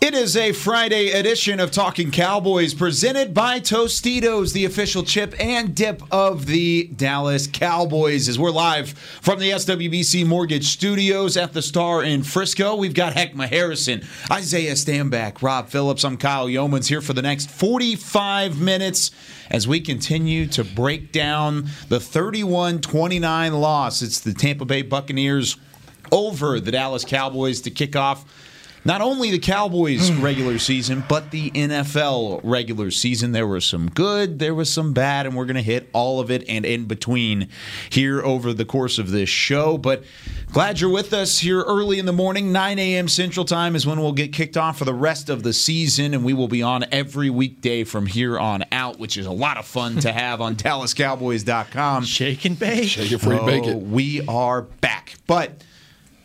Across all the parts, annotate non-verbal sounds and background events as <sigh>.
It is a Friday edition of Talking Cowboys presented by Tostitos, the official chip and dip of the Dallas Cowboys. As we're live from the SWBC Mortgage Studios at the Star in Frisco, we've got Heckma Harrison, Isaiah Stanback, Rob Phillips. I'm Kyle Youmans here for the next 45 minutes as we continue to break down the 31 29 loss. It's the Tampa Bay Buccaneers over the Dallas Cowboys to kick off not only the Cowboys <sighs> regular season, but the NFL regular season. There was some good, there was some bad, and we're going to hit all of it and in between here over the course of this show. But glad you're with us here early in the morning. 9 a.m. Central Time is when we'll get kicked off for the rest of the season, and we will be on every weekday from here on out, which is a lot of fun to <laughs> have on DallasCowboys.com. Shake and bake. Shake it before you bake Oh, it. We are back. But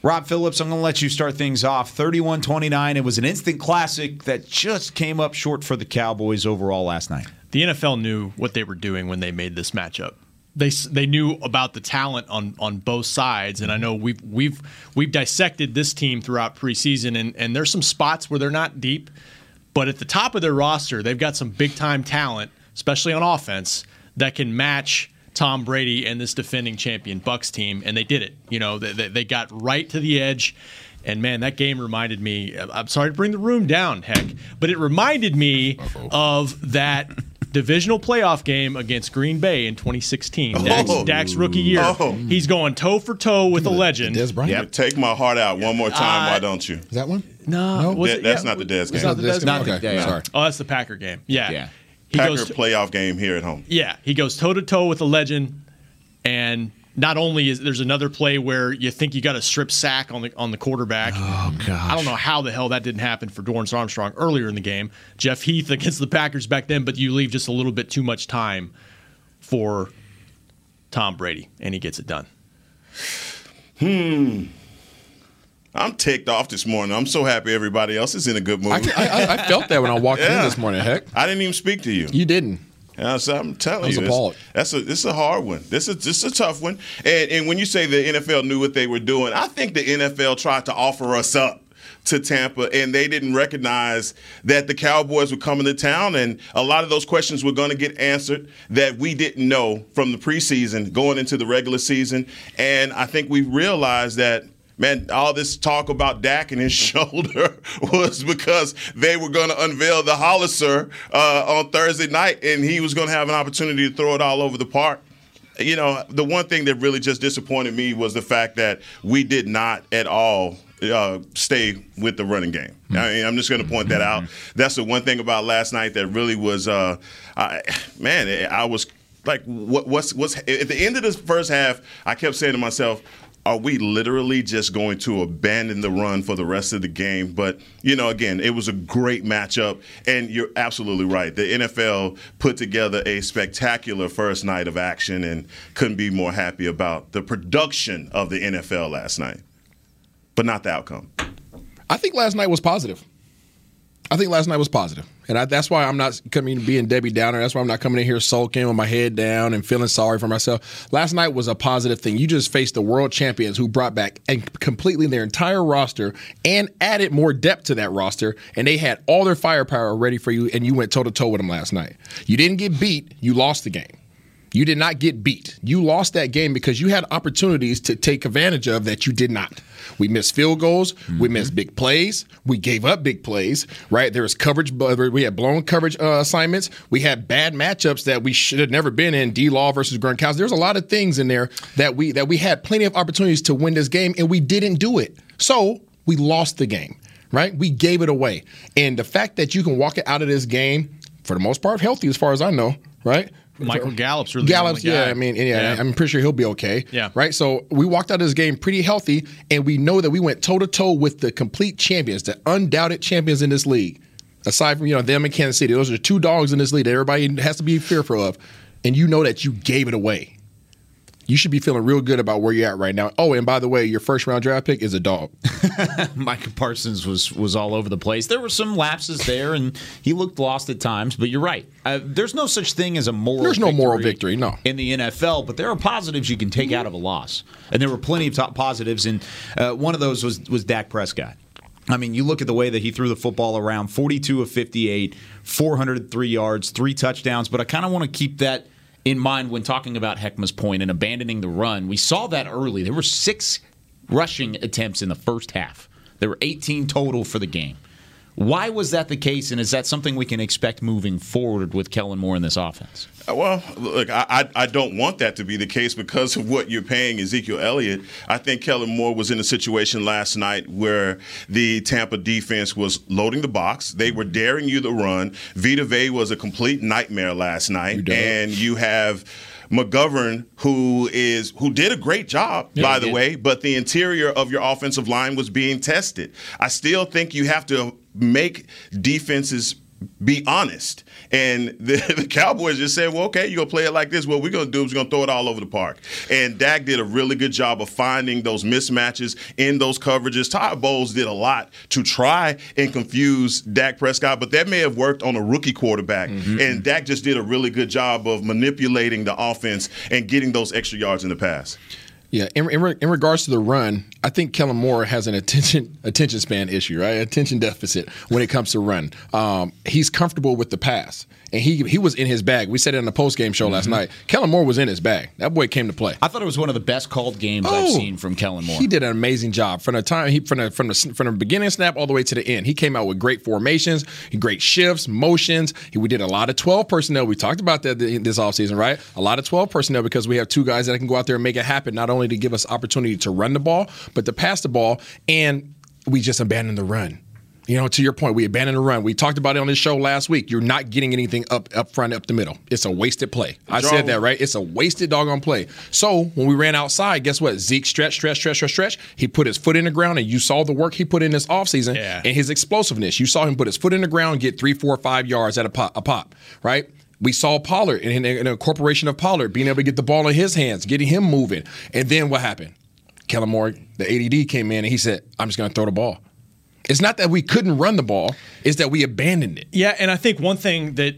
Rob Phillips, I'm going to let you start things off. 31 29. It was an instant classic that just came up short for the Cowboys overall last night. The NFL knew what they were doing when they made this matchup. They they knew about the talent on on both sides, and I know we've we've we've dissected this team throughout preseason, and and there's some spots where they're not deep, but at the top of their roster, they've got some big time talent, especially on offense, that can match Tom Brady and this defending champion Bucks team, and they did it. You know, they, they, they got right to the edge. And man, that game reminded me. I'm sorry to bring the room down, heck, but it reminded me of that divisional playoff game against Green Bay in 2016. Dak's, Oh. Dak's rookie year. Oh. He's going toe for toe with a legend. Dez Bryant. Yep. Take my heart out one more time, Uh, why don't you? Is that one? No, was That- it- that's yeah, not the Dez game. It's not the Dez Not the Okay, sorry. Oh, that's the Packer game. Yeah. Yeah. He Packer goes. To, playoff game here at home. yeah, he goes toe to toe with a legend, and not only is there's another play where you think you got a strip sack on the on the quarterback. Oh gosh. I don't know how the hell that didn't happen for Dorance Armstrong earlier in the game. Jeff Heath against the Packers back then, but you leave just a little bit too much time for Tom Brady, and he gets it done. Hmm. I'm ticked off this morning. I'm so happy everybody else is in a good mood. I, I, I felt that when I walked Yeah. in this morning. Heck, I didn't even speak to you. you didn't. Yeah, so I'm telling you, this- that's a this is a hard one. This is this is a tough one. And and when you say the NFL knew what they were doing, I think the NFL tried to offer us up to Tampa, and they didn't recognize that the Cowboys were coming to town, and a lot of those questions were going to get answered that we didn't know from the preseason going into the regular season. And I think we realized that Man, all this talk about Dak and his <laughs> shoulder was because they were going to unveil the Hollister uh, on Thursday night, and he was going to have an opportunity to throw it all over the park. You know, the one thing that really just disappointed me was the fact that we did not at all uh, stay with the running game. I mean, I'm just going to point that out. That's the one thing about last night that really was, uh, I, man, I was like, what, what's what's at the end of this first half? I kept saying to myself, are we literally just going to abandon the run for the rest of the game? But, you know, again, it was a great matchup. And you're absolutely right. The NFL put together a spectacular first night of action and couldn't be more happy about the production of the NFL last night, but not the outcome. I think last night was positive. I think last night was positive. And I, that's why I'm not coming being Debbie Downer. That's why I'm not coming in here sulking with my head down and feeling sorry for myself. Last night was a positive thing. You just faced the world champions who brought back and completely their entire roster and added more depth to that roster. And they had all their firepower ready for you, and you went toe to toe with them last night. You didn't get beat, you lost the game. You did not get beat. You lost that game because you had opportunities to take advantage of that you did not. We missed field goals. We missed big plays. We gave up big plays, right? There was coverage. We had blown coverage uh, assignments. We had bad matchups that we should have never been in. D. Law versus Gronkowski. There's a lot of things in there that we that we had plenty of opportunities to win this game, and we didn't do it. So we lost the game, right? We gave it away. And the fact that you can walk it out of this game, for the most part, healthy as far as I know, right? Michael Gallup's really Gallup's, the yeah. I mean, yeah, I'm pretty sure he'll be okay. Yeah. Right. So we walked out of this game pretty healthy, and we know that we went toe to toe with the complete champions, the undoubted champions in this league. Aside from you know them and Kansas City, those are two dogs in this league that everybody has to be fearful of, and you know that you gave it away. You should be feeling real good about where you're at right now. Oh, and by the way, your first round draft pick is a dog. <laughs> Micah Parsons was was all over the place. There were some lapses there, and he looked lost at times. But you're right. Uh, there's no such thing as a moral. There's no moral victory, no. in the NFL. But there are positives you can take out of a loss, and there were plenty of top positives. And uh, one of those was was Dak Prescott. I mean, you look at the way that he threw the football around 42 of 58, 403 yards, three touchdowns. But I kind of want to keep that in mind when talking about Heckma's point and abandoning the run. We saw that early. There were six rushing attempts in the first half, there were 18 total for the game. Why was that the case, and is that something we can expect moving forward with Kellen Moore in this offense? Uh, well, look, I, I don't want that to be the case because of what you're paying Ezekiel Elliott. I think Kellen Moore was in a situation last night where the Tampa defense was loading the box. They were daring you to run. Vita Vea was a complete nightmare last night, and you have. McGovern, who is who did a great job, by the way, but the interior of your offensive line was being tested. I still think you have to make defenses be honest. And the, <laughs> the Cowboys just said, well, okay, you're going to play it like this. What we're going to do is we're going to throw it all over the park. And Dak did a really good job of finding those mismatches in those coverages. Todd Bowles did a lot to try and confuse Dak Prescott, but that may have worked on a rookie quarterback. Mm-hmm. And Dak just did a really good job of manipulating the offense and getting those extra yards in the pass. Yeah, in, in, in regards to the run, I think Kellen Moore has an attention attention span issue, right? Attention deficit when it comes to run. Um, he's comfortable with the pass, and he he was in his bag. We said it in the post game show last mm-hmm. night. Kellen Moore was in his bag. That boy came to play. I thought it was one of the best called games I've Oh, seen from Kellen Moore. He did an amazing job from the time he from the from the from the beginning snap all the way to the end. He came out with great formations, great shifts, motions. He, we did a lot of twelve personnel. We talked about that th- this offseason, right? A lot of twelve personnel because we have two guys that can go out there and make it happen. Not only to give us opportunity to run the ball, but to pass the ball, and we just abandoned the run. You know, to your point, we abandoned the run. We talked about it on this show last week. You're not getting anything up up front, up the middle. It's a wasted play. I said that, right? It's a wasted doggone play. So when we ran outside, guess what? Zeke stretch, stretch, stretch, stretch, stretch. He put his foot in the ground, and you saw the work he put in this offseason Yeah. and his explosiveness. You saw him put his foot in the ground, get three, four, five yards at a pop, a pop right? We saw Pollard and in, in a corporation of Pollard being able to get the ball in his hands, getting him moving. And then what happened? Kellen Moore, the ADD came in and he said, I'm just going to throw the ball. It's not that we couldn't run the ball, it's that we abandoned it. Yeah, and I think one thing that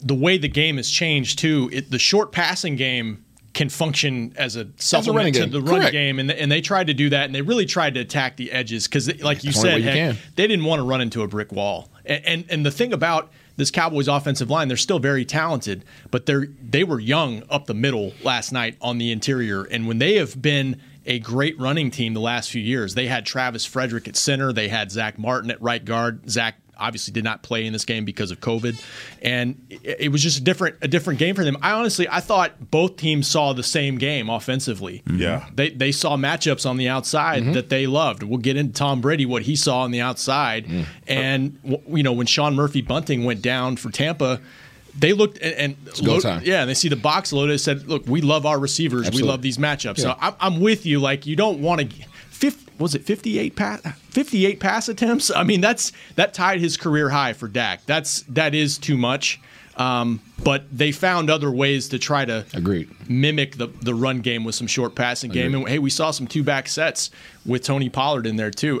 the way the game has changed too, it, the short passing game can function as a supplement running to game. the run Correct. game, and, and they tried to do that, and they really tried to attack the edges because, like you That's said, you heck, they didn't want to run into a brick wall. And, and and the thing about this Cowboys offensive line, they're still very talented, but they're they were young up the middle last night on the interior, and when they have been a great running team the last few years, they had Travis Frederick at center, they had Zack Martin at right guard, Zack obviously did not play in this game because of COVID, and it, it was just a different a different game for them. I honestly I thought both teams saw the same game offensively. Yeah. they they saw matchups on the outside Mm-hmm. that they loved. We'll get into Tom Brady what he saw on the outside, Mm. and you know when Sean Murphy Bunting went down for Tampa. They looked and, and load- yeah, and they see the box loaded. Said, "Look, we love our receivers. Absolutely. We love these matchups." So I'm, I'm with you. Like you don't want to. Was it 58 pass 58 pass attempts? I mean, that's that tied his career high for Dak. That's that is too much. Um, but they found other ways to try to Agreed. mimic the, the run game with some short passing game. And hey, we saw some two back sets with Tony Pollard in there too.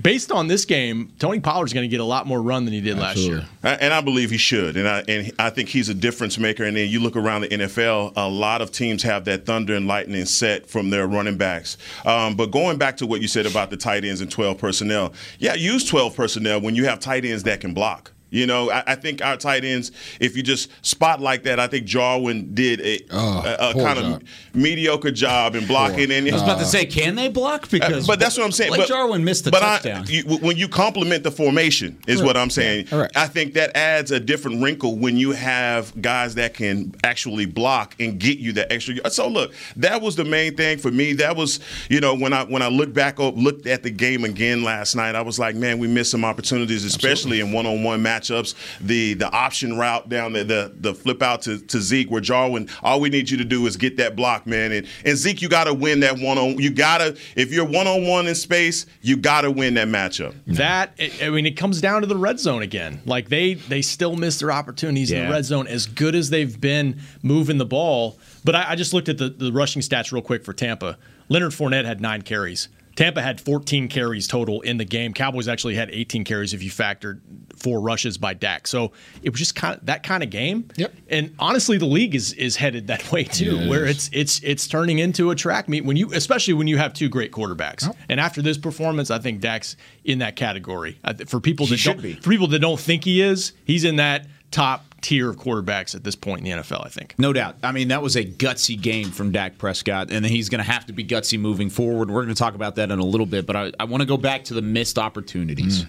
Based on this game, Tony Pollard's going to get a lot more run than he did last year. And I believe he should, and I and I think he's a difference maker. And then you look around the NFL, a lot of teams have that thunder and lightning set from their running backs. Um, but going back to what you said about the tight ends and 12 personnel, yeah, use 12 personnel when you have tight ends that can block. You know, I, I think our tight ends, if you just spot like that, I think Jarwin did a, Oh, a, a kind job. of mediocre job in blocking. And I was about to say, can they block? Because Uh, but that's what I'm saying. Blake but Jarwin missed the but touchdown. I, you, when you complement the formation, is what I'm saying. Correct. I think that adds a different wrinkle when you have guys that can actually block and get you that extra. So look, that was the main thing for me. That was, you know, when I when I look back up, looked at the game again last night, I was like, man, we missed some opportunities, especially in one-on-one matchups matchups, the the option route down the the, the flip out to, to Zeke, where Jarwin, all we need you to do is get that block, man. And, and Zeke, you got to win that one on. You got to if you're one on one in space, you got to win that matchup. That I mean, it comes down to the red zone again. Like they they still miss their opportunities in the red zone as good as they've been moving the ball. But I, I just looked at the, the rushing stats real quick for Tampa. Leonard Fournette had nine carries. Tampa had 14 carries total in the game. Cowboys actually had 18 carries if you factored four rushes by Dak. So it was just kind of that kind of game. Yep. And honestly, the league is is headed that way too, it where it's it's it's turning into a track meet when you, especially when you have two great quarterbacks. And after this performance, I think Dak's in that category. For people that don't, be. for people that don't think he is, he's in that top tier of quarterbacks at this point in the NFL. I think. No doubt. I mean, that was a gutsy game from Dak Prescott, and he's going to have to be gutsy moving forward. We're going to talk about that in a little bit, but I, I want to go back to the missed opportunities. Mm.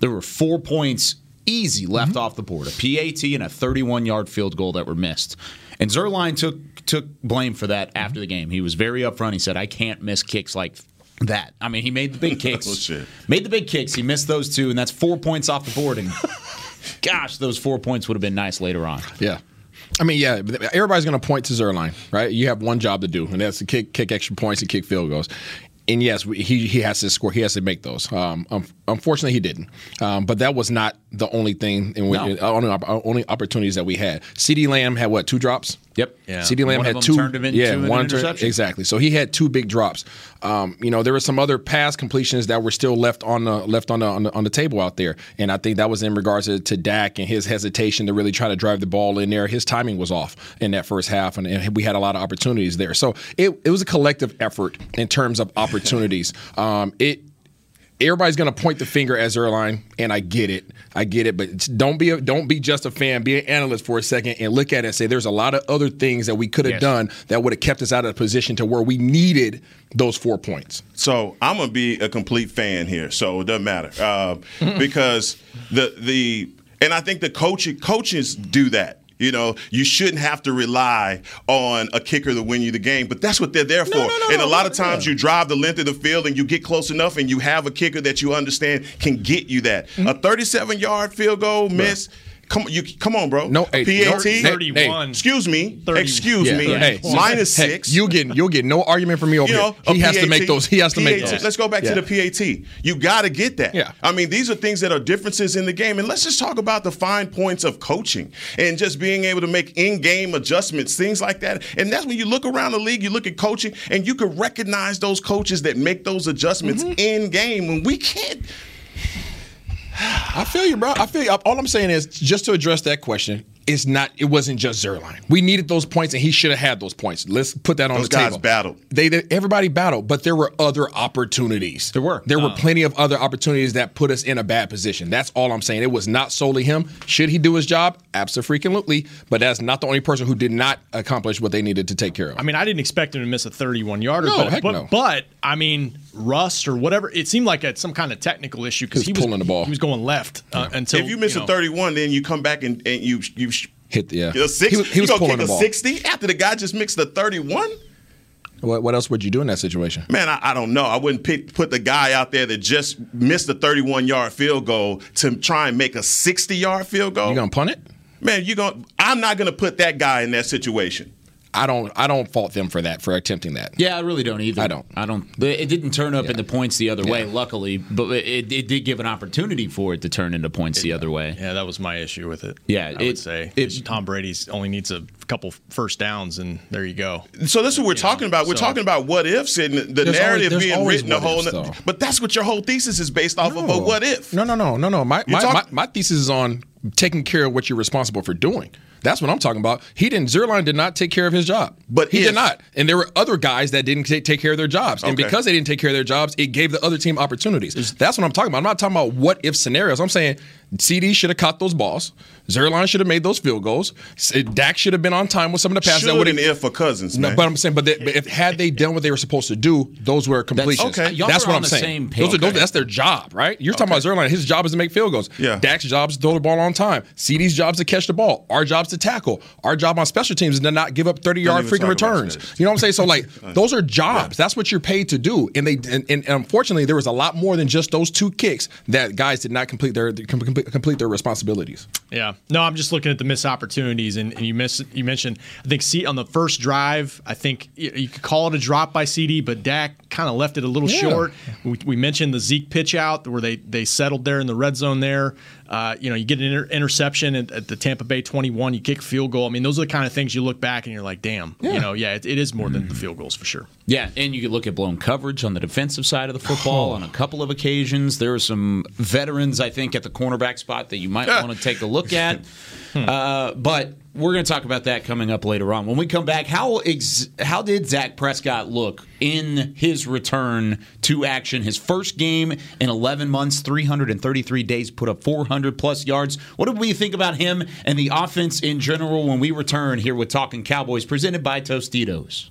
There were four points easy left mm-hmm. off the board a PAT and a 31 yard field goal that were missed. And Zuerlein took, took blame for that mm-hmm. after the game. He was very upfront. He said, I can't miss kicks like that. I mean, he made the big <laughs> oh, kicks. Bullshit. Made the big kicks. He missed those two, and that's four points off the board. And <laughs> gosh, those four points would have been nice later on. Yeah. I mean, yeah, everybody's going to point to Zuerlein, right? You have one job to do, and that's to kick, kick extra points and kick field goals. And yes, he he has to score. He has to make those. Um, um, unfortunately, he didn't. Um, but that was not the only thing, in which, No. uh, only, only opportunities that we had. CeeDee Lamb had what two drops? Yep. Yeah. CeeDee Lamb One of had them two. turned him into yeah, an one turn- interception. exactly. So he had two big drops. Um, you know, there were some other pass completions that were still left on the left on the on the, on the table out there, and I think that was in regards to, to Dak and his hesitation to really try to drive the ball in there. His timing was off in that first half, and, and we had a lot of opportunities there. So it it was a collective effort in terms of opportunities. <laughs> Um, it everybody's going to point the finger at Zuerlein, and I get it. I get it, but don't be a, don't be just a fan. Be an analyst for a second and look at it and say there's a lot of other things that we could have Yes. done that would have kept us out of the position to where we needed those four points. So I'm gonna be a complete fan here, so it doesn't matter uh, <laughs> because the the and I think the coach coaches do that. You know, you shouldn't have to rely on a kicker to win you the game, but that's what they're there for. no, no, and a lot no, of times you drive the length of the field and you get close enough and you have a kicker that you understand can get you that. Mm-hmm. A 37 yard field goal miss. Come on, you come on, bro. No, hey, PAT. no, hey, 31. Excuse me. 30. Excuse Yeah, me. hey, Minus hey, six. You'll get you'll get no argument from me over You know, here. He a has to make those. He has to make those. Let's go back Yeah. to the PAT. You got to get that. Yeah. I mean, these are things that are differences in the game, and let's just talk about the fine points of coaching and just being able to make in-game adjustments, things like that. And that's when you look around the league, you look at coaching, and you can recognize those coaches that make those adjustments Mm-hmm. in game. When we can't, I feel you, bro. I feel you. All I'm saying is just to address that question. It's not. It wasn't just Zuerlein. We needed those points, and he should have had those points. Let's put that on Those the guys table. battled. They, they everybody battled, but there were other opportunities. There were. There were plenty of other opportunities that put us in a bad position. That's all I'm saying. It was not solely him. Should he do his job? Absolutely. But that's not the only person who did not accomplish what they needed to take care of. I mean, I didn't expect him to miss a 31 yarder, No, but, heck but, no. but I mean, rust or whatever. It seemed like it's some kind of technical issue because He he was was pulling the ball. He was going left uh, until if you miss know, a 31, then you come back and, and you you sh- Hit the- yeah. a six. He was- he you was gonna kick the a ball. 60 after the guy just mixed the 31. what, what else would you do in that situation? Man, I, I don't know. I wouldn't pick, put the guy out there that just missed a 31 yard field goal to try and make a 60 yard field goal. You gonna punt it? Man, you going I'm not gonna put that guy in that situation. I don't. I don't fault them for that for attempting that. Yeah, I really don't either. I don't. I don't. It didn't turn up Yeah. into points the other way, luckily, but it, it did give an opportunity for it to turn into points the other way. Yeah, that was my issue with it. Yeah, I it- would say it- Tom Brady's only needs a couple first downs, and there you go. So this is what we're talking about. We're so- talking about what ifs and the narrative always- being written a whole. ifs, though. but that's what your whole thesis is based off of. A what if? No, no, no, no, no. My my, talk- my my thesis is on taking care of what you're responsible for doing. That's what I'm talking about. He didn't. Zuerlein did not take care of his job, But he if- did not. And there were other guys that didn't take, take care of their jobs, and because they didn't take care of their jobs, it gave the other team opportunities. That's what I'm talking about. I'm not talking about what if scenarios. I'm saying CeeDee should have caught those balls. Zuerlein should have made those field goals. S- eh, Dak should have been on time with some of the passes that Should would and have. if for Cousins, No, man. but I'm saying, but, they, but if had they done what they were supposed to do, those were completions. okay. Y'all that's are what on I'm the saying. same Those are, page. those, that's their job, right? You're talking about Zuerlein. His job is to make field goals. Yeah. Dak's job is to throw the ball on time. CeeDee's job is to catch the ball. Our job's to tackle. Our job on special teams is to not give up 30 yard freaking returns. You know what I'm saying? So like, <laughs> those are jobs. That's what you're paid to do. And they and, and unfortunately, there was a lot more than just those two kicks that guys did not complete their complete complete their responsibilities. Yeah. No, I'm just looking at the missed opportunities, and, and you miss you mentioned I think see on the first drive, I think you, you could call it a drop by CeeDee, but Dak kind of left it a little Yeah. short. We, we mentioned the Zeke pitch out where they they settled there in the red zone there. Uh, you know, you get an inter- interception at, at the Tampa Bay 21, you kick a field goal. I mean, those are the kind of things you look back and you're like, damn, you know, yeah, it, it is more than the field goals for sure. Yeah, and you could look at blown coverage on the defensive side of the football on a couple of occasions. There are some veterans, I think, at the cornerback spot that you might want to take a look at. <laughs> Uh, but we're going to talk about that coming up later on. When we come back, how ex- how did Dak Prescott look in his return to action? His first game in 11 months, 333 days, put up 400 plus yards. What did we think about him and the offense in general when we return here with Talking Cowboys, presented by Tostitos?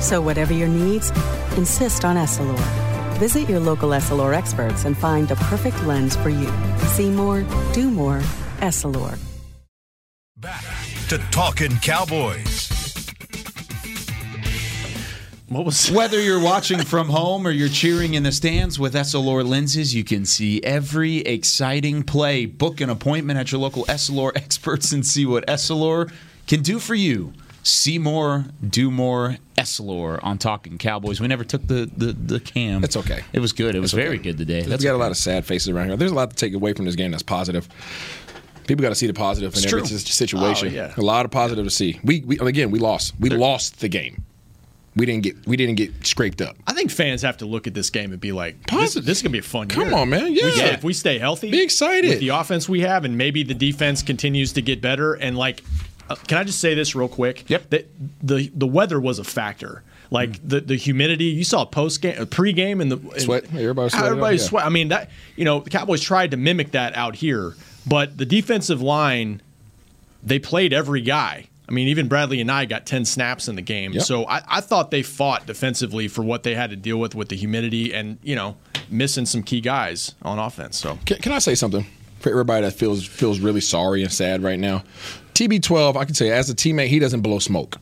So, whatever your needs, insist on Essilor. Visit your local Essilor experts and find the perfect lens for you. See more, do more, Essilor. Back to Talking Cowboys. What was <laughs> Whether you're watching from home or you're cheering in the stands with Essilor lenses, you can see every exciting play. Book an appointment at your local Essilor <laughs> experts and see what Essilor can do for you. See more, do more. Essilor on Talking Cowboys. We never took the the, the cam. It's okay. It was good. It was It's okay. very good today. we That's got a lot of sad faces around here. There's a lot to take away from this game that's positive. People got to see the positive in It's every true. s- situation. Oh, yeah. A lot of positive to see. We, we again, we lost. We lost the game. We didn't get. We didn't get scraped up. I think fans have to look at this game and be like, this, this is going to be a fun game. Come year. on, man. We Yeah. if we stay healthy, Be excited. with the offense we have, and maybe the defense continues to get better. And like, uh, can I just say this real quick? Yep. The the, the weather was a factor. Like the, the humidity, you saw post game, pre game, and the and Sweat. Everybody Everybody yeah. sweat. I mean that you know the Cowboys tried to mimic that out here, but the defensive line, they played every guy. I mean, even Bradlee Anae got 10 snaps in the game. Yep. So I, I thought they fought defensively for what they had to deal with with the humidity and, you know, missing some key guys on offense. So Can, can I say something for everybody that feels feels really sorry and sad right now? TB12, I can say as a teammate, he doesn't blow smoke.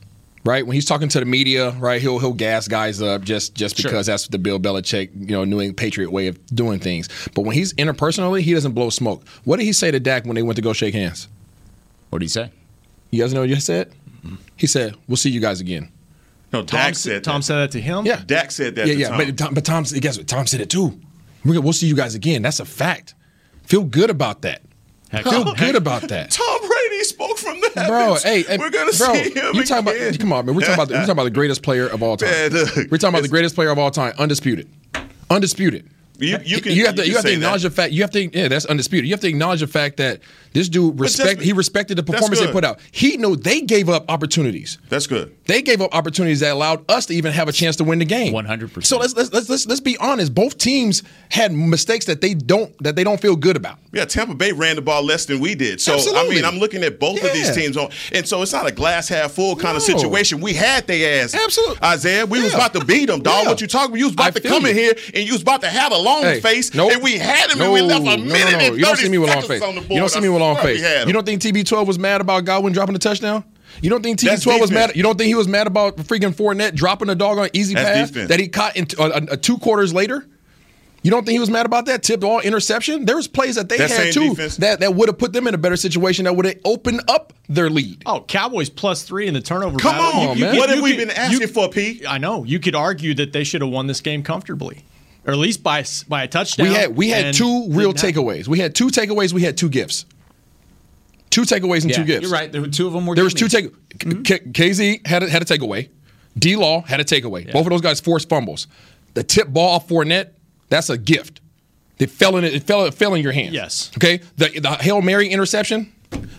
Right when he's talking to the media, right, he'll he'll gas guys up just just Sure. because that's the Bill Belichick, you know, New England Patriot way of doing things. But when he's interpersonally, he doesn't blow smoke. What did he say to Dak when they went to go shake hands? What did he say? You guys know what he said? He said, "We'll see you guys again." No, Tom, Dak said Tom that. said that to him? Yeah, Dak said that. yeah, to yeah. Tom. But Tom, but Tom, guess what? Tom said it too. We're gonna, we'll see you guys again. That's a fact. Feel good about that. Feel good about that. Tom Brady spoke from the heavens. Bro, hey, hey, we're gonna bro, see him you talking again. about? Come on, man. We're talking about. The, we're talking about the greatest player of all time. Man, look, we're talking about the greatest player of all time, undisputed, undisputed. You, you can. you have to you you have to acknowledge that. the fact. You have to yeah, that's undisputed. You have to acknowledge the fact that this dude respect. He respected the performance they put out. He knew they gave up opportunities. That's good. They gave up opportunities that allowed us to even have a chance to win the game. One hundred percent. So let's let's let's let's let's be honest. Both teams had mistakes that they don't that they don't feel good about. Yeah, Tampa Bay ran the ball less than we did. So I mean, I'm looking at both of these teams on, and so it's not a glass half full kind of situation. We had their ass. Absolutely, Isaiah. We was about to beat them, dog. Yeah. What you talking? about? You was about I to feel come in here and you was about to have a long Hey, face, nope. and we had him, No, and we left a no, minute no, no. and You don't see me with long face. on the You don't see me with I long face. You don't think TB12 was mad about Godwin dropping the touchdown? You don't think TB12 was mad? You don't think he was mad about freaking Fournette dropping a dog on easy That's pass defense. that he caught in t- uh, uh, two quarters later? You don't think he was mad about that tipped ball interception? There was plays that they That had too defense. that, that would have put them in a better situation that would have opened up their lead. Oh, Cowboys plus three in the turnover Come battle. on, man. What have we been asking for, P? I know. You could argue that they should have won this game comfortably, or at least by by a touchdown. We had we had two real didn't happen. takeaways. We had two takeaways. We had two gifts. Two takeaways and Yeah, two gifts. you're right. There were two of them were There was two gimmies. take. Mm-hmm. K- Kazee had a, had a takeaway. D Law had a takeaway. Both of those guys forced fumbles. The tip ball off Fournette, that's a gift. It fell in it fell it fell in your hand. Yes. Okay. The the hail mary interception,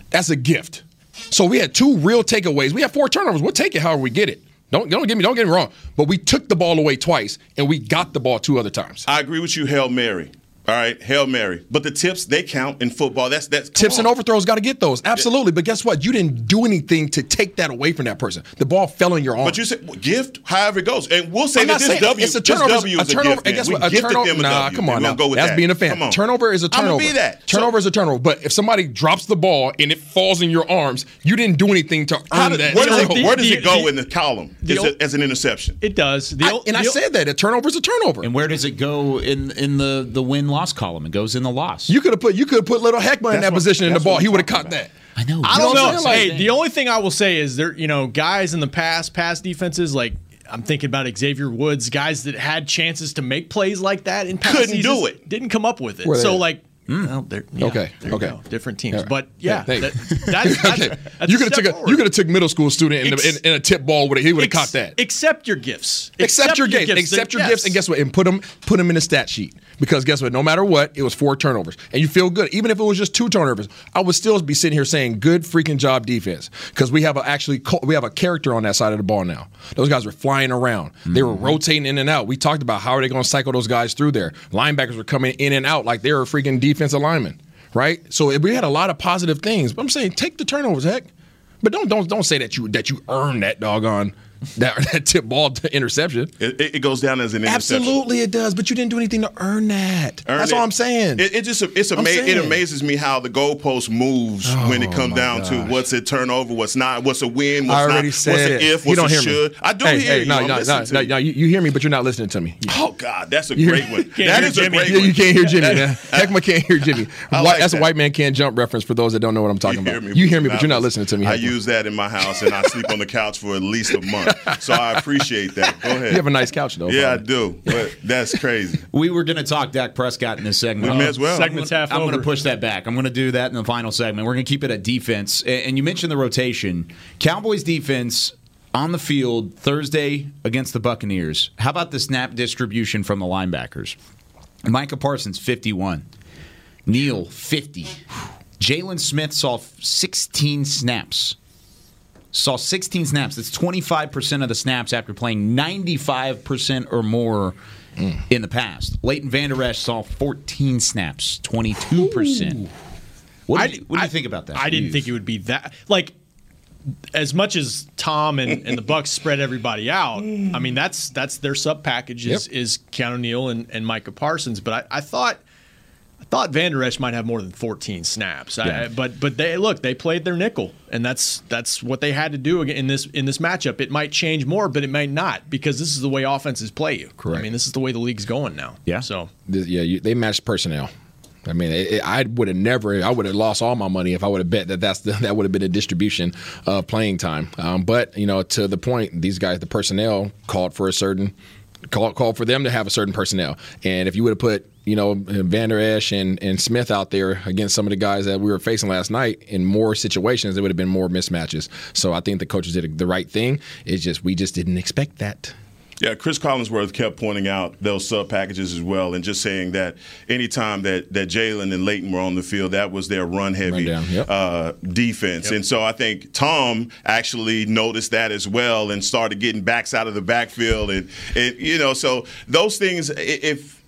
that's a gift. So we had two real takeaways. We had four turnovers. We'll take it however we get it. Don't don't get me don't get me wrong. But we took the ball away twice and we got the ball two other times. I agree with you, Hail Mary. All right, Hail Mary. But the tips they count in football. That's that's Tips on. and overthrows got to get those. Absolutely. But guess what? You didn't do anything to take that away from that person. The ball fell in your arm. But you said well, gift, however it goes, and we'll say I'm that this saying W, it's a this turnover. Is a turnover. gift. and guess what? A turnover. them a Nah, come on now. go with That's that. being a fan. Come on. Turnover is a I'ma be that. So- Turnover is a turnover. But if somebody drops the ball and it falls in your arms, you didn't do anything to earn How does, that. where does it, where does The- it go the- in the column the as, old- a, as an interception? It does. The I- old- and I said that a turnover is a turnover. And where does it go in in the the win loss column? and goes in the loss. You could have put you could have put little Heckman in that what- position in the ball. He would have talking caught that. I know. I don't know what know. I'm? Hey, the only thing I will say is there, you know, guys in the past, past defenses like. I'm thinking about Xavier Woods, guys that had chances to make plays like that in past Couldn't do it. Didn't come up with it. Where so at? Like, well, they're, yeah, Okay, there you okay. go. different teams. All right. But yeah, Hey, that, that's, <laughs> that's, okay. that's you could have step took a, you could have took middle school student in, Ex- the, in, in a tip ball would he would have Ex- caught that. Accept your gifts. Accept, your gifts. Accept your Yes. gifts, and guess what? And put them put them in the stat sheet because guess what? No matter what, it was four turnovers, and you feel good. Even if it was just two turnovers, I would still be sitting here saying, "Good freaking job, defense," because we have a actually we have a character on that side of the ball now. Those guys were flying around. They were mm-hmm. rotating in and out. We talked about how are they going to cycle those guys through there. Linebackers were coming in and out like they were freaking defensive linemen, right? So we had a lot of positive things. But I'm saying, take the turnovers, heck. But don't don't don't say that you that you earned that doggone <laughs> that, that tip ball to interception. It, it- goes down as an interception. Absolutely, it does. But you didn't do anything to earn that. Earn That's it. all I'm saying. It, it just it's ama- it amazes me how the goalpost moves oh when it Oh, comes down to what's a turnover, what's not, what's a win, what's I already not, said what's an if, you what's don't a hear should. me. I do hey, hear hey, you. No, no, no, no, you. no, you. You hear me, but you're not listening to me. Oh God, that's a great one. <laughs> That is a great Yeah, one. you can't hear Jimmy. man. <laughs> Heckma can't hear Jimmy. I White- like that's a white man can't jump reference for those that don't know what I'm talking You about. hear me, you hear me, but you're not listening to me. I use that in my house, and I sleep on the couch for at least a month. <laughs> So I appreciate that. Go ahead. You have a nice couch though. yeah, I do. <laughs> But that's crazy. We were going to talk Dak Prescott in this segment. We may as well. Segment's half I'm going to push that back. I'm going to do that in the final segment. We're going to keep it at defense. And you mentioned the rotation. Cowboys defense on the field Thursday against the Buccaneers. How about the snap distribution from the linebackers? Micah Parsons, 51. Neal, 50. Jaylon Smith saw 16 snaps. Saw 16 snaps. That's 25% of the snaps after playing 95% or more mm. in the past. Leighton Vander Esch saw 14 snaps, 22%. What do you, what do you think about that? I didn't think it would be that like as much as Tom and, and the Bucks spread everybody out. I mean that's that's their sub package is, Yep. is Keanu Neal and, and Micah Parsons. But I, I thought I thought Van Der Esch might have more than 14 snaps. I- but but they look they played their nickel and that's that's what they had to do in this in this matchup. It might change more, but it might not because this is the way offenses play you. Correct. I mean this is the way the league's going now. Yeah. So yeah, you, they matched personnel. I mean, it, it- I would have never. I would have lost all my money if I would have bet that that's the, <laughs> that would have been a distribution of playing time. Um, but you know, to the point, these guys, the personnel called for a certain called called for them to have a certain personnel. And if you would have put you know Vander Esch and and Smith out there against some of the guys that we were facing last night in more situations, there would have been more mismatches. So I think the coaches did the right thing. It's just we just didn't expect that. Yeah, Cris Collinsworth kept pointing out those sub packages as well, and just saying that anytime that that Jaylon and Leighton were on the field, that was their run heavy Run yep. uh, defense. And so I think Tom actually noticed that as well and started getting backs out of the backfield, and, and you know, so those things, if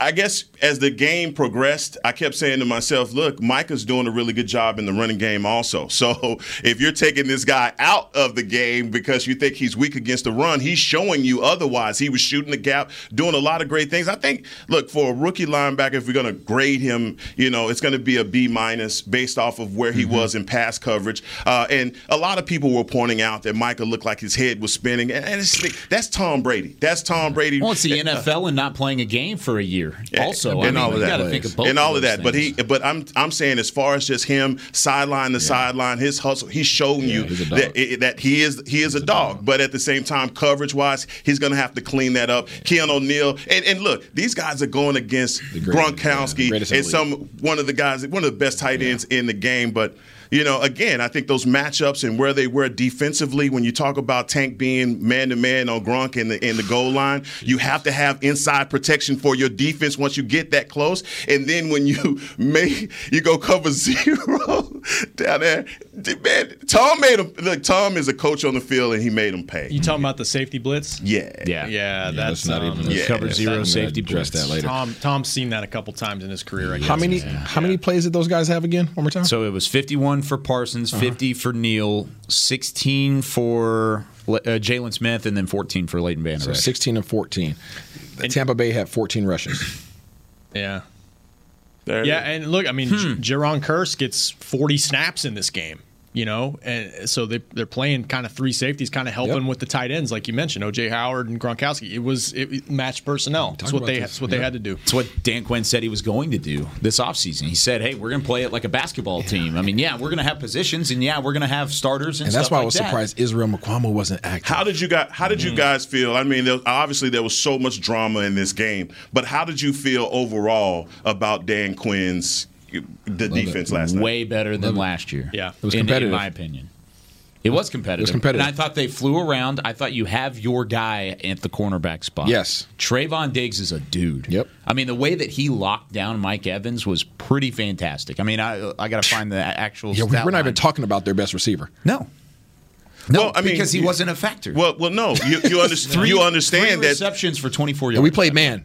I guess as the game progressed, I kept saying to myself, look, Micah's doing a really good job in the running game also. <laughs> So if you're taking this guy out of the game because you think he's weak against the run, he's showing you otherwise. He was shooting the gap, doing a lot of great things. I think, look, for a rookie linebacker, if we're going to grade him, you know, it's going to be a B minus based off of where he was in pass coverage. Uh, and a lot of people were pointing out that Micah looked like his head was spinning. And, and it's, that's Tom Brady. That's Tom Brady. Well, it's the NFL and not playing a game for a year. Also, and I mean, all of that, of and all of those that. But he, but I'm, I'm saying as far as just him sideline to sideline, his hustle, he's showing you he's that it, that he is, he is a, dog. But at the same time, coverage wise, he's going to have to clean that up. Keanu Neal, and, and look, these guys are going against Gronkowski greatest in and some one of the guys, one of the best tight ends in the game, but. You know, again, I think those matchups and where they were defensively, when you talk about Tank being man to man on Gronk in the in the goal line, you have to have inside protection for your defense once you get that close. And then when you <laughs> make you go cover <laughs> zero down there, man, Tom made him look, Tom is a coach on the field and he made him pay. You talking about the safety blitz? Yeah. Yeah, Yeah, that's let's not um, even- let's cover zero I'm safety address blitz. that later. Tom Tom's seen that a couple times in his career. I guess. How many Yeah. how many plays did those guys have again? One more time. So it was 51 for Parsons, Uh-huh. 50 for Neal, 16 for uh, Jaylon Smith, and then 14 for Leighton Vander So Esch. 16 and 14. Tampa Bay had 14 rushes. Yeah. There Yeah, and look, I mean, Hmm. J- Jayron Kearse gets 40 snaps in this game. You know, and so they they're playing kind of three safeties, kind of helping Yep. with the tight ends, like you mentioned, OJ Howard and Gronkowski. It was it it matched personnel. That's what they this. that's what they had to do. It's what Dan Quinn said he was going to do this offseason. He said, hey, we're going to play it like a basketball team. I mean, yeah, we're going to have positions, and yeah, we're going to have starters and, And that's stuff why I was that. surprised Israel Mukuamu wasn't active. How did you guys? How did Mm. you guys feel? I mean, there, obviously there was so much drama in this game, but how did you feel overall about Dan Quinn's the defense last night? Way better than last year. Yeah. It was in, in my opinion. It was competitive. It was competitive. And I thought they flew around. I thought you have your guy at the cornerback spot. Yes. Trevon Diggs is a dude. Yep. I mean, the way that he locked down Mike Evans was pretty fantastic. I mean, I I got to find the actual. Yeah, we- stat we're not even talking about their best receiver. No. well, I mean, because he you- wasn't a factor. Well, well, no, you you, under, <laughs> Three- you understand three that receptions for 24 yards. And we played man.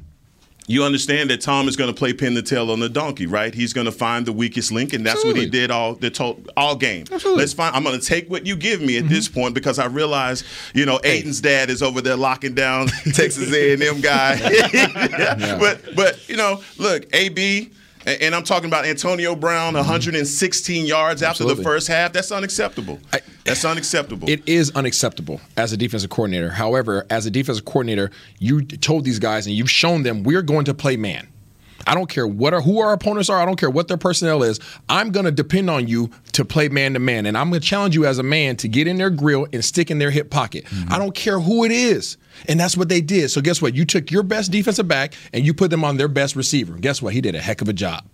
You understand that Tom is going to play pin the tail on the donkey, right? He's going to find the weakest link, and that's what he did all the to- all game. Absolutely. Mm-hmm. Let's find. I'm going to take what you give me at this point because I realize, you know, Aiden's dad is over there locking down <laughs> Texas A&M guy. <laughs> <laughs> But but you know, look, AB. And I'm talking about Antonio Brown, 116 yards after Mm-hmm. The first half. That's unacceptable. That's unacceptable. It is unacceptable as a defensive coordinator. However, as a defensive coordinator, you told these guys and you've shown them we're going to play man. I don't care what our, who our opponents are. I don't care what their personnel is. I'm going to depend on you to play man to man, and I'm going to challenge you as a man to get in their grill and stick in their hip pocket. Mm-hmm. I don't care who it is, and that's what they did. So guess what? You took your best defensive back and you put them on their best receiver. Guess what? He did a heck of a job.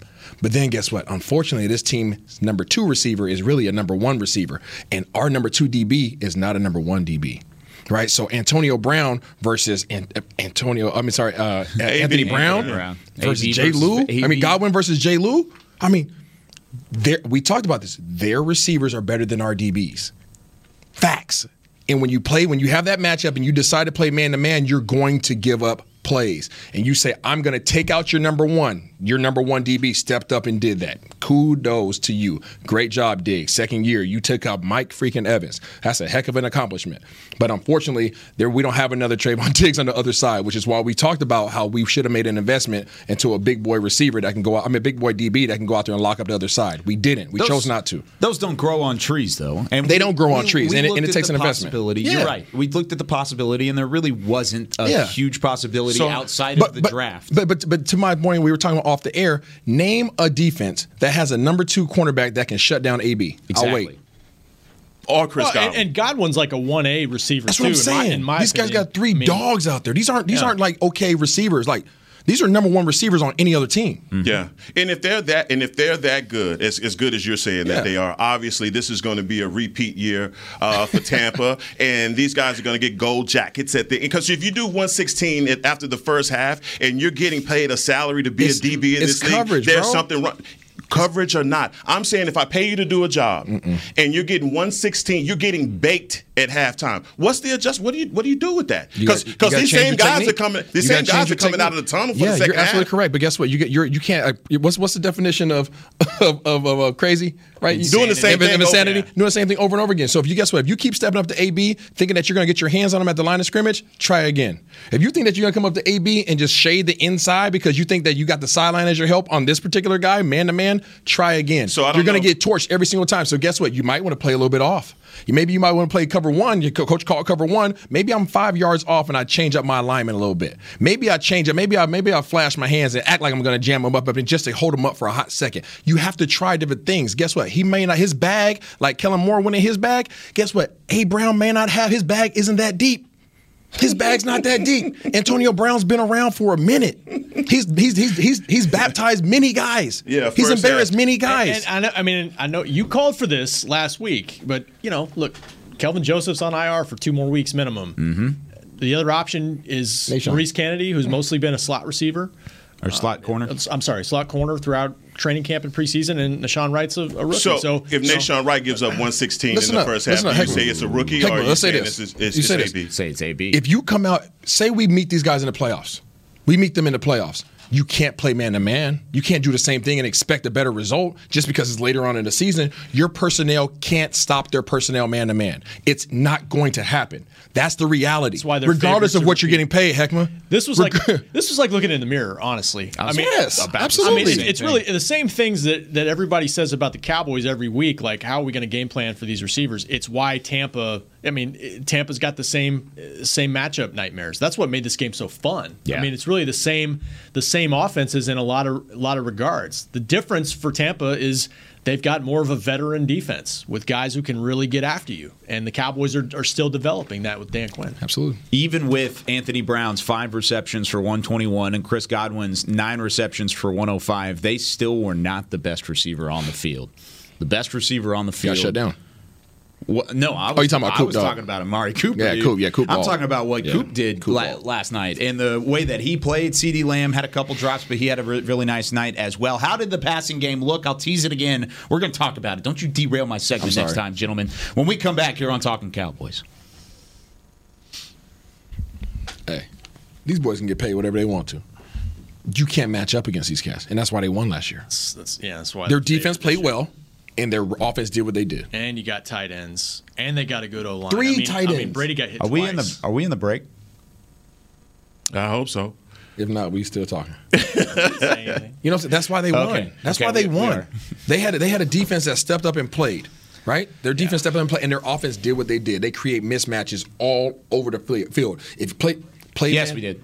But then guess what? Unfortunately, this team's number two receiver is really a number one receiver, and our number two DB is not a number one DB. Right, so Antonio Brown versus An- Antonio. I mean, sorry, uh, Anthony Brown, versus AB Jay Lou. I mean, Godwin versus Jay Lou. I mean, we talked about this. Their receivers are better than our DBs. Facts. And when you play, when you have that matchup and you decide to play man to man, you're going to give up plays. And you say, I'm going to take out your number one. Your number one DB stepped up and did that. Kudos to you. Great job, Diggs. Second year, you took out Mike freaking Evans. That's a heck of an accomplishment. But unfortunately, there we don't have another Trevon <laughs> Diggs on the other side, which is why we talked about how we should have made an investment into a big boy receiver that can go out. I mean, a big boy DB that can go out there and lock up the other side. We didn't. We Those- chose not to. Those don't grow on trees, though, and They don't grow on trees, and it- and it takes an investment. Yeah. You're right. We looked at the possibility, and there really wasn't a Yeah. huge possibility So- outside but- of the but- draft. But but but to my point, we were talking about off the air. Name a defense that has a number two cornerback that can shut down AB. I'll Exactly. wait. or Chris Well, and, Godwin. and Godwin's like a one A receiver That's too. what I'm in my- saying. in my these guys got three I mean, dogs out there. These aren't these Yeah. aren't like okay receivers. Like These are number one receivers on any other team. Yeah, and if they're that, and if they're that good, as, as good as you're saying Yeah. that they are, obviously this is going to be a repeat year uh, for <laughs> Tampa, and these guys are going to get gold jackets at the because if you do 116 at, after the first half, and you're getting paid a salary to be It's- a DB in this league, there's bro. something wrong. Coverage or not, I'm saying if I pay you to do a job and you're getting 116, you're getting baked at halftime. What's the adjust? What do you what do you do with that? Because gotta these same guys technique. are coming. These You same guys are coming out of the tunnel for yeah, the second you're absolutely half. correct. But guess what? You get you're you can't. Uh, what's what's the definition of <laughs> of of, of, uh, crazy? Right, You- Doing the same thing over- insanity, yeah. doing the same thing over and over again. So if you guess what, if you keep stepping up to AB, thinking that you're going to get your hands on him at the line of scrimmage, try again. If you think that you're going to come up to AB and just shade the inside because you think that you got the sideline as your help on this particular guy, man to man, try again. So I don't you're going to get torched every single time. So guess what? You might want to play a little bit off. Maybe you might want to play cover one. Your coach called cover one. Maybe I'm five yards off and I change up my alignment a little bit. Maybe I change it. Maybe I maybe I flash my hands and act like I'm going to jam them up, and just to hold them up for a hot second. You have to try different things. Guess what? He may not his bag like Kellen Moore went in his bag. Guess what? A Brown may not have his bag. Isn't that deep? His bag's not that deep. Antonio Brown's been around for a minute. He's he's he's he's, he's baptized many guys. Yeah, he's embarrassed half. many guys. And, and I know. I mean, I know you called for this last week, but you know, look, Kelvin Joseph's on IR for two more weeks minimum. Mm-hmm. The other option is Maurice Canady, who's mostly been a slot receiver. Or slot corner. Uh, I'm sorry, slot corner throughout training camp and preseason, and Nahshon Wright's a, a rookie. So, So, if so- Wright gives up 116 in the up, first half, do up, you say it's a rookie, or Heckman, are you let's say this. it's, it's, You it's say this. AB? Say it's AB. If you come out, say we meet these guys in the playoffs, we meet them in the playoffs. You can't play man to man. You can't do the same thing and expect a better result just because it's later on in the season. Your personnel can't stop their personnel man to man. It's not going to happen. That's the reality. That's why they're Regardless of what you're getting paid, Heckma. This was like this was like looking in the mirror, honestly. I mean, Yes, absolutely. I mean, it's, really the same things that, that everybody says about the Cowboys every week. Like, how are we going to game plan for these receivers? It's why Tampa. I mean, Tampa's got the same same matchup nightmares. That's what made this game so fun. Yeah. I mean, it's really the same the same offenses in a lot of a lot of regards. The difference for Tampa is they've got more of a veteran defense with guys who can really get after you, and the Cowboys are, are still developing that with Dan Quinn. Absolutely. Even with Antonio Brown's five receptions for 121 and Chris Godwin's nine receptions for 105, they still were not the best receiver on the field. The best receiver on the field Got shut down. What, no, I oh, was, Oh, you talking about I Coop, was dog. talking about Amari Cooper. Yeah, dude. Coop, yeah, Coop I'm ball. talking about what Yeah, Coop did Coop la- last night and the way that he played. CeeDee Lamb had a couple drops, but he had a re- really nice night as well. How did the passing game look? I'll tease it again. We're going to talk about it. Don't you derail my segment next time, gentlemen. When we come back here on Talking Cowboys. Hey, these boys can get paid whatever they want to. You can't match up against these cats, and that's why they won last year. That's, that's, yeah, that's why Their defense played well, and their offense did what they did. And you got tight ends, and they got a good O line. Three I mean, tight I mean. Brady got hit Are twice. we in the Are we in the break? I hope so. If not, we still talking. <laughs> You know, that's why they won. Okay. That's Okay, why they we- we won. are. They had they had a defense that stepped up and played. Right, their defense stepped up and played, and their offense did what they did. They create mismatches all over the field. If you play, play, Yes, man, we did.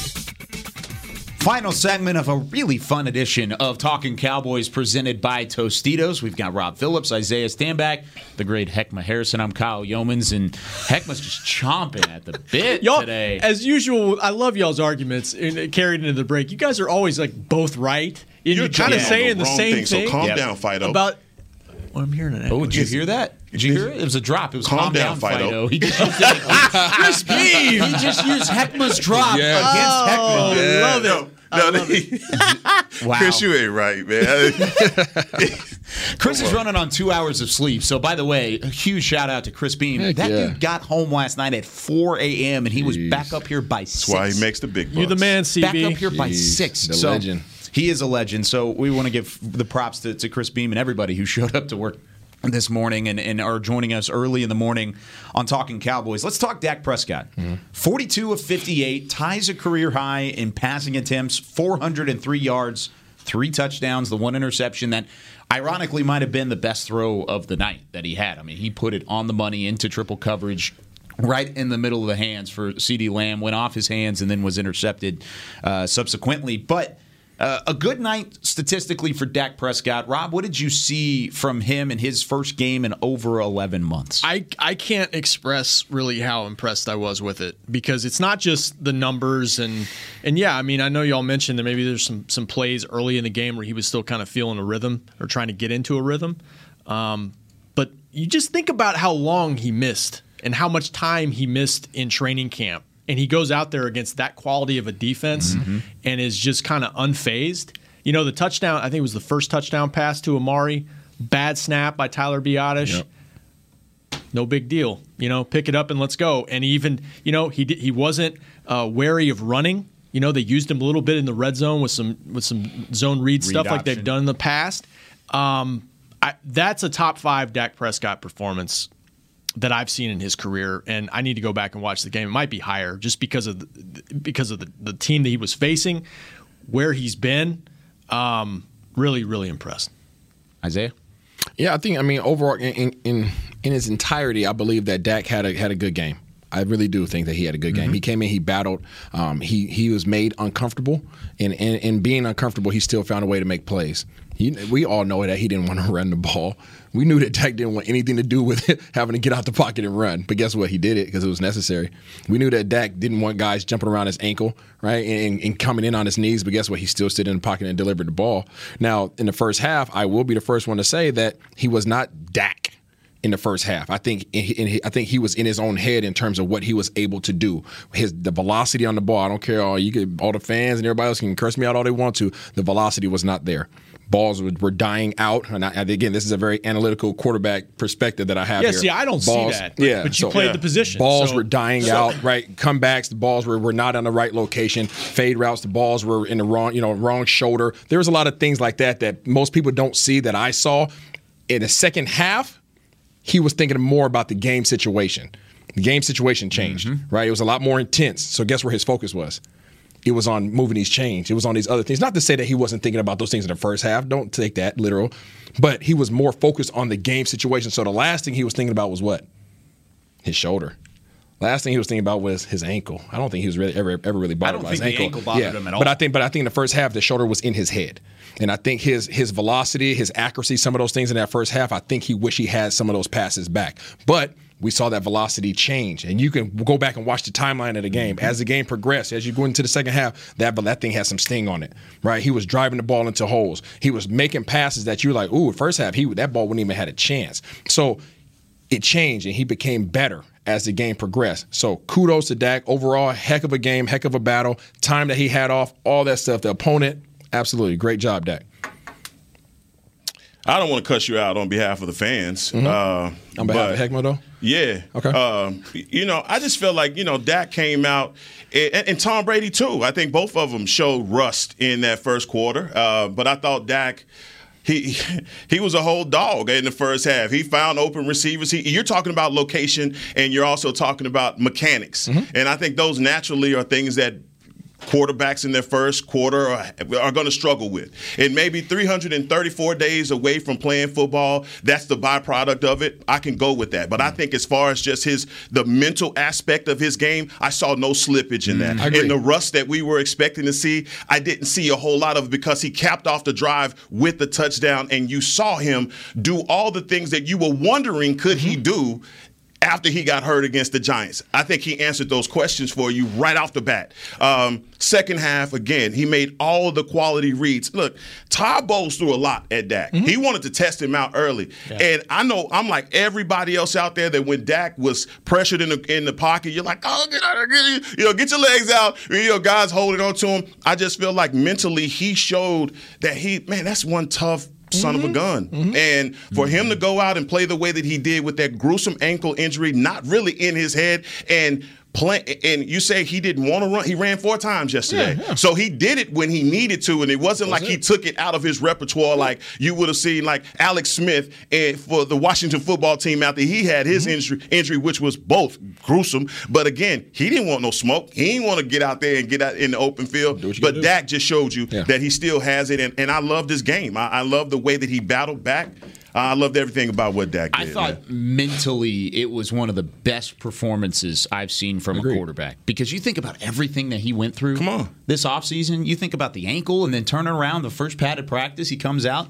Final segment of a really fun edition of Talking Cowboys presented by Tostitos. We've got Rob Phillips, Isaiah Stanback, the great Heckma Harrison. I'm Kyle Youmans, and Heckma's just chomping at the bit y'all, today. As usual, I love y'all's arguments in, carried into the break. You guys are always like both right. You're you're kind of saying the the same thing, so thing. calm down, Fido. About well, I'm hearing an Oh, did you hear that? Did you hear it? It was a drop. It was Calm calm, down, down, Fido. Fido. He just <laughs> used it. Chris Beam. He just used Heckma's drop Yeah. against Oh, Heckma. I love it. No, I no, love it. <laughs> Wow. Chris, you ain't right, man. <laughs> Chris is running on two hours of sleep. So, by the way, a huge shout out to Chris Beam. Heck that yeah. dude got home last night at 4 a.m. and he was back up here by That's 6. why he makes the big bucks. You the man, CB. back up here by six. the so legend. He is a legend. So we want to give the props to, to Chris Beam and everybody who showed up to work this morning and, and are joining us early in the morning on Talking Cowboys. Let's talk Dak Prescott. 42 of 58, ties a career high in passing attempts, 403 yards, three touchdowns, the one interception that ironically might have been the best throw of the night that he had. I mean, he put it on the money into triple coverage right in the middle of the hands for CeeDee Lamb, went off his hands and then was intercepted uh, subsequently. But uh, a good night statistically for Dak Prescott. Rob, what did you see from him in his first game in over 11 months? I, I can't express really how impressed I was with it because it's not just the numbers and and yeah, I mean I know y'all mentioned that maybe there's some some plays early in the game where he was still kind of feeling a rhythm or trying to get into a rhythm, um, but you just think about how long he missed and how much time he missed in training camp, and he goes out there against that quality of a defense and is just kind of unfazed. You know the touchdown I think it was the first touchdown pass to Amari, bad snap by Tyler Biadasz no big deal. You know, pick it up and let's go. And even, you know, he did, he wasn't uh, wary of running. You know, they used him a little bit in the red zone with some with some zone read, stuff like they've done in the past. Um, I, that's a top five Dak Prescott performance that I've seen in his career, and I need to go back and watch the game. It might be higher just because of the, because of the, the team that he was facing, where he's been. Um, really, really impressed. Isaiah? Yeah, I think I mean overall in in in, his entirety, I believe that Dak had a had a good game. I really do think that he had a good game. He came in, he battled, um, he he was made uncomfortable, and in and being uncomfortable, he still found a way to make plays. He, we all know that he didn't want to <laughs> run the ball. We knew that Dak didn't want anything to do with it, <laughs> having to get out the pocket and run. But guess what? He did it because it was necessary. We knew that Dak didn't want guys jumping around his ankle, right, and, and coming in on his knees. But guess what? He still stood in the pocket and delivered the ball. Now, in the first half, I will be the first one to say that he was not Dak in the first half. I think in, in, I think he was in his own head in terms of what he was able to do. His the velocity on the ball. I don't care all you could, all the fans and everybody else can curse me out all they want to. The velocity was not there. Balls were, were dying out, and I, again, this is a very analytical quarterback perspective that I have Yeah, here. see, I don't see balls, that, but- Yeah, but you played the position, Balls so- were dying so- out, right? Comebacks, the balls were, were not on the right location. Fade routes, the balls were in the wrong, you know, wrong shoulder. There was a lot of things like that that most people don't see that I saw. In the second half, he was thinking more about the game situation. The game situation changed, mm-hmm. right? It was a lot more intense. So guess where his focus was? It was on moving these chains. It was on these other things. Not to say that he wasn't thinking about those things in the first half. Don't take that literal. But he was more focused on the game situation. So the last thing he was thinking about was what? His shoulder. Last thing he was thinking about was his ankle. I don't think he was really ever ever really bothered don't by think his the ankle. ankle bothered him at all. But I think, but I think in the first half, the shoulder was in his head, and I think his his velocity, his accuracy, some of those things in that first half, I think he wish he had some of those passes back. But we saw that velocity change. And you can go back and watch the timeline of the game. Mm-hmm. As the game progressed, as you go into the second half, that that thing had some sting on it, right? He was driving the ball into holes. He was making passes that you were like, ooh, first half, he that ball wouldn't even had a chance. So it changed and he became better as the game progressed. So kudos to Dak. Overall, heck of a game, heck of a battle. Time that he had off, all that stuff. The opponent, absolutely. Great job, Dak. I don't want to cuss you out on behalf of the fans. Mhm. Uh, On behalf but- of Heckma, though? Yeah. Okay. Um, you know, I just feel like you know Dak came out, and, and Tom Brady too. I think both of them showed rust in that first quarter. Uh, but I thought Dak. He he was a whole dog in the first half. He found open receivers. He, you're talking about location, and you're also talking about mechanics. And I think those naturally are things that quarterbacks in their first quarter are, are going to struggle with. And maybe 334 days away from playing football, that's the byproduct of it. I can go with that. But I mm. think as far as just his the mental aspect of his game, I saw no slippage in that. Mm. I agree. And the rust that we were expecting to see, I didn't see a whole lot of because he capped off the drive with the touchdown and you saw him do all the things that you were wondering could he mm-hmm. do after he got hurt against the Giants. I think he answered those questions for you right off the bat. Um, second half, again, he made all the quality reads. Look, Todd Bowles threw a lot at Dak. He wanted to test him out early. And I know I'm like everybody else out there that when Dak was pressured in the in the pocket, you're like, oh, get out of here, you know, get your legs out. You know, guys holding on to him. I just feel like mentally he showed that he, man, that's one tough son of a mm-hmm. gun. Mm-hmm. And for him to mm-hmm. go out and play the way that he did with that gruesome ankle injury, not really in his head, and play and you say he didn't want to run, he ran four times yesterday. So he did it when he needed to, and it wasn't like he took it out of his repertoire like you would have seen like Alex Smith and for the Washington football team after he had his injury injury, which was both gruesome. But again, he didn't want no smoke. He didn't want to get out there and get out in the open field. But Dak just showed you that he still has it, and, and I love this game. I, I love the way that he battled back. I loved everything about what Dak did. I thought mentally it was one of the best performances I've seen from a quarterback because you think about everything that he went through. Come on. This offseason, you think about the ankle and then turning around the first padded practice, he comes out.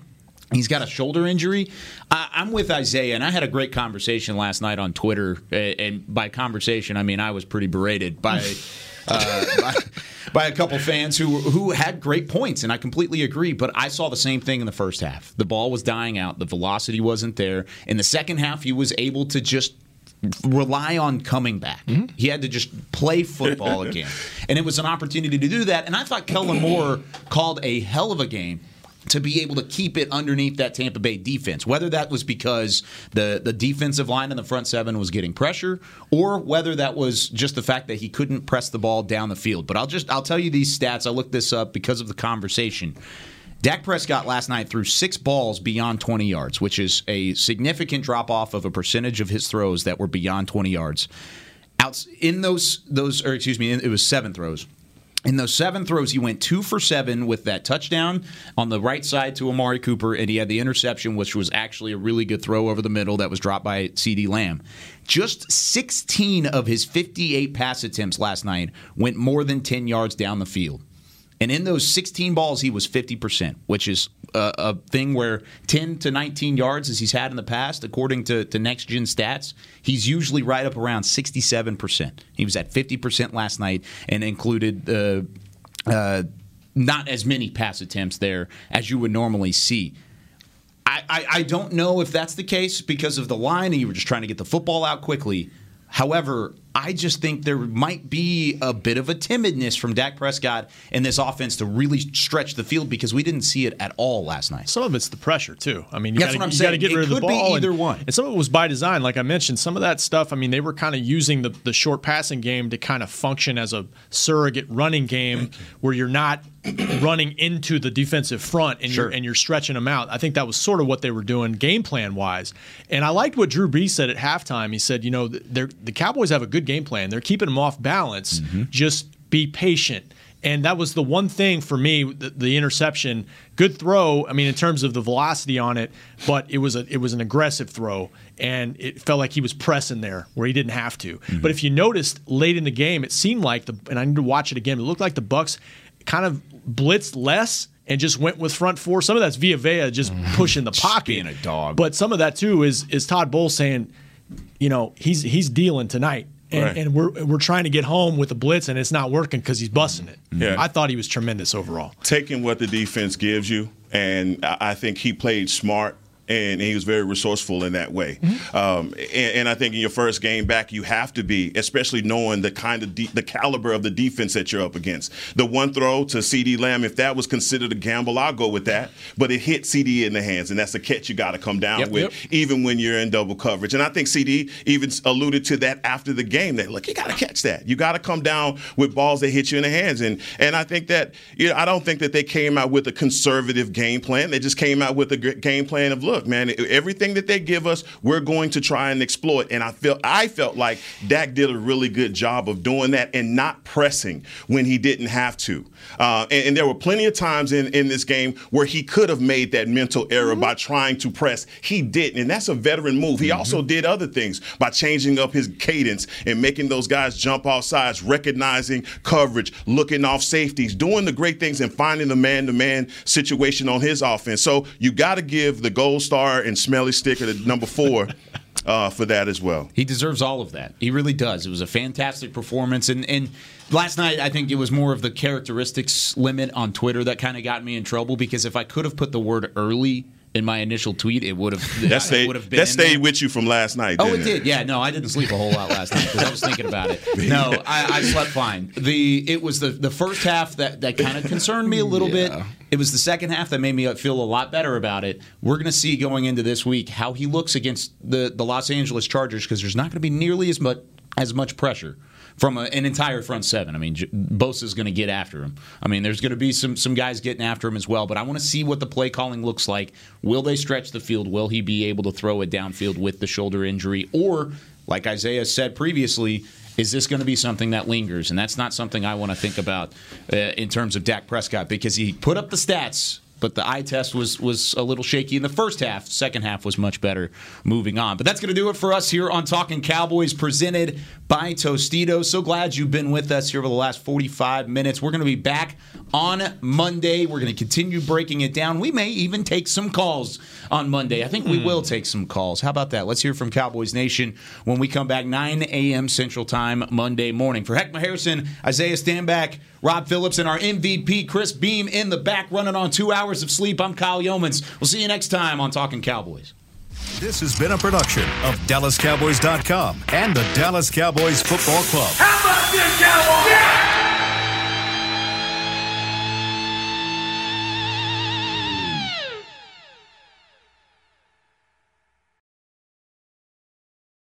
He's got a shoulder injury. I, I'm with Isaiah, and I had a great conversation last night on Twitter. And by conversation, I mean I was pretty berated by <laughs> uh, <laughs> by, by a couple fans who who had great points, and I completely agree. But I saw the same thing in the first half. The ball was dying out. The velocity wasn't there. In the second half, he was able to just rely on coming back. He had to just play football <laughs> again, and it was an opportunity to do that. And I thought Kellen Moore called a hell of a game to be able to keep it underneath that Tampa Bay defense. Whether that was because the the defensive line in the front seven was getting pressure, or whether that was just the fact that he couldn't press the ball down the field. But I'll just I'll tell you these stats. I looked this up because of the conversation. Dak Prescott last night threw six balls beyond 20 yards, which is a significant drop off of a percentage of his throws that were beyond 20 yards. Out in those those, or excuse me, it was seven throws. In those seven throws, he went two for seven with that touchdown on the right side to Amari Cooper, and he had the interception, which was actually a really good throw over the middle that was dropped by CeeDee Lamb. Just 16 of his 58 pass attempts last night went more than 10 yards down the field. And in those 16 balls, he was 50%, which is a, a thing where 10 to 19 yards, as he's had in the past, according to, to next gen stats, he's usually right up around 67%. He was at 50% last night and included uh, uh, not as many pass attempts there as you would normally see. I, I, I don't know if that's the case because of the line and you were just trying to get the football out quickly. However, I just think there might be a bit of a timidness from Dak Prescott in this offense to really stretch the field because we didn't see it at all last night. Some of it's the pressure too. I mean, you gotta, what I'm you gotta get It rid of the could be ball. either and, one. And some of it was by design, like I mentioned. Some of that stuff. I mean, they were kind of using the the short passing game to kind of function as a surrogate running game, where you're not running into the defensive front and Sure. you're and you're stretching them out. I think that was sort of what they were doing game plan wise. And I liked what Drew Brees said at halftime. He said, you know, they're, the Cowboys have a good game plan. They're keeping them off balance. Mm-hmm. Just be patient. And that was the one thing for me, the, the interception. Good throw. I mean, in terms of the velocity on it, but it was a it was an aggressive throw, and it felt like he was pressing there where he didn't have to. Mm-hmm. But if you noticed late in the game, it seemed like the and I need to watch it again. It looked like the Bucks kind of blitzed less and just went with front four. Some of that's Vita Vea just mm. pushing the pocket, being a dog. But some of that too is is Todd Bowles saying you know, he's he's dealing tonight. And, Right. and we're we're trying to get home with the blitz, and it's not working because he's busting it. Mm-hmm. Yeah. I thought he was tremendous overall. taking what the defense gives you, and I I think he played smart. And he was very resourceful in that way. Um, and, and I think in your first game back, you have to be, especially knowing the kind of de- the caliber of the defense that you're up against. The one throw to CeeDee Lamb, if that was considered a gamble, I'll go with that. But it hit CeeDee in the hands, and that's a catch you got to come down Yep, with, yep. even when you're in double coverage. And I think CeeDee even alluded to that after the game. That look, you got to catch that. You got to come down with balls that hit you in the hands. And and I think that you know I don't think that they came out with a conservative game plan. They just came out with a g- game plan of look, man, everything that they give us, we're going to try and exploit. And I felt I felt like Dak did a really good job of doing that and not pressing when he didn't have to. Uh, and, and there were plenty of times in, in this game where he could have made that mental error by trying to press. He didn't, and that's a veteran move. He also did other things by changing up his cadence and making those guys jump off sides, recognizing coverage, looking off safeties, doing the great things, and finding the man-to-man situation on his offense. So you got to give the gold star and smelly sticker to number four <laughs> uh, for that as well. He deserves all of that. He really does. It was a fantastic performance, and and last night I think it was more of the characteristics limit on Twitter that kind of got me in trouble because if I could have put the word early in my initial tweet, it would have <laughs> That stayed, would have been that stayed there. with you from last night. Oh, it didn't did. Yeah, no, I didn't sleep a whole lot last night because I was thinking about it. <laughs> No, I, I slept fine. The it was the the first half that that kind of concerned me a little <laughs> bit. It was the second half that made me feel a lot better about it. We're going to see going into this week how he looks against the the Los Angeles Chargers because there's not going to be nearly as much as much pressure from a, an entire front seven. I mean, J- Bosa's going to get after him. I mean, there's going to be some some guys getting after him as well. But I want to see what the play calling looks like. Will they stretch the field? Will he be able to throw it downfield with the shoulder injury? Or, like Isaiah said previously, is this going to be something that lingers? And that's not something I want to think about uh, in terms of Dak Prescott because he put up the stats. But the eye test was was a little shaky in the first half. Second half was much better. Moving on, but that's going to do it for us here on Talking Cowboys, presented by Tostitos. So glad you've been with us here over the last 45 minutes. We're going to be back on Monday. We're going to continue breaking it down. We may even take some calls on Monday. I think we hmm. will take some calls. How about that? Let's hear from Cowboys Nation when we come back 9 a.m. Central Time Monday morning. For Heckma Harrison, Isaiah Stanback, Rob Phillips, and our MVP Chris Beam in the back running on two hours of sleep. I'm Kyle Youmans. We'll see you next time on Talking Cowboys. This has been a production of DallasCowboys.com and the Dallas Cowboys Football Club. How about this, Cowboys?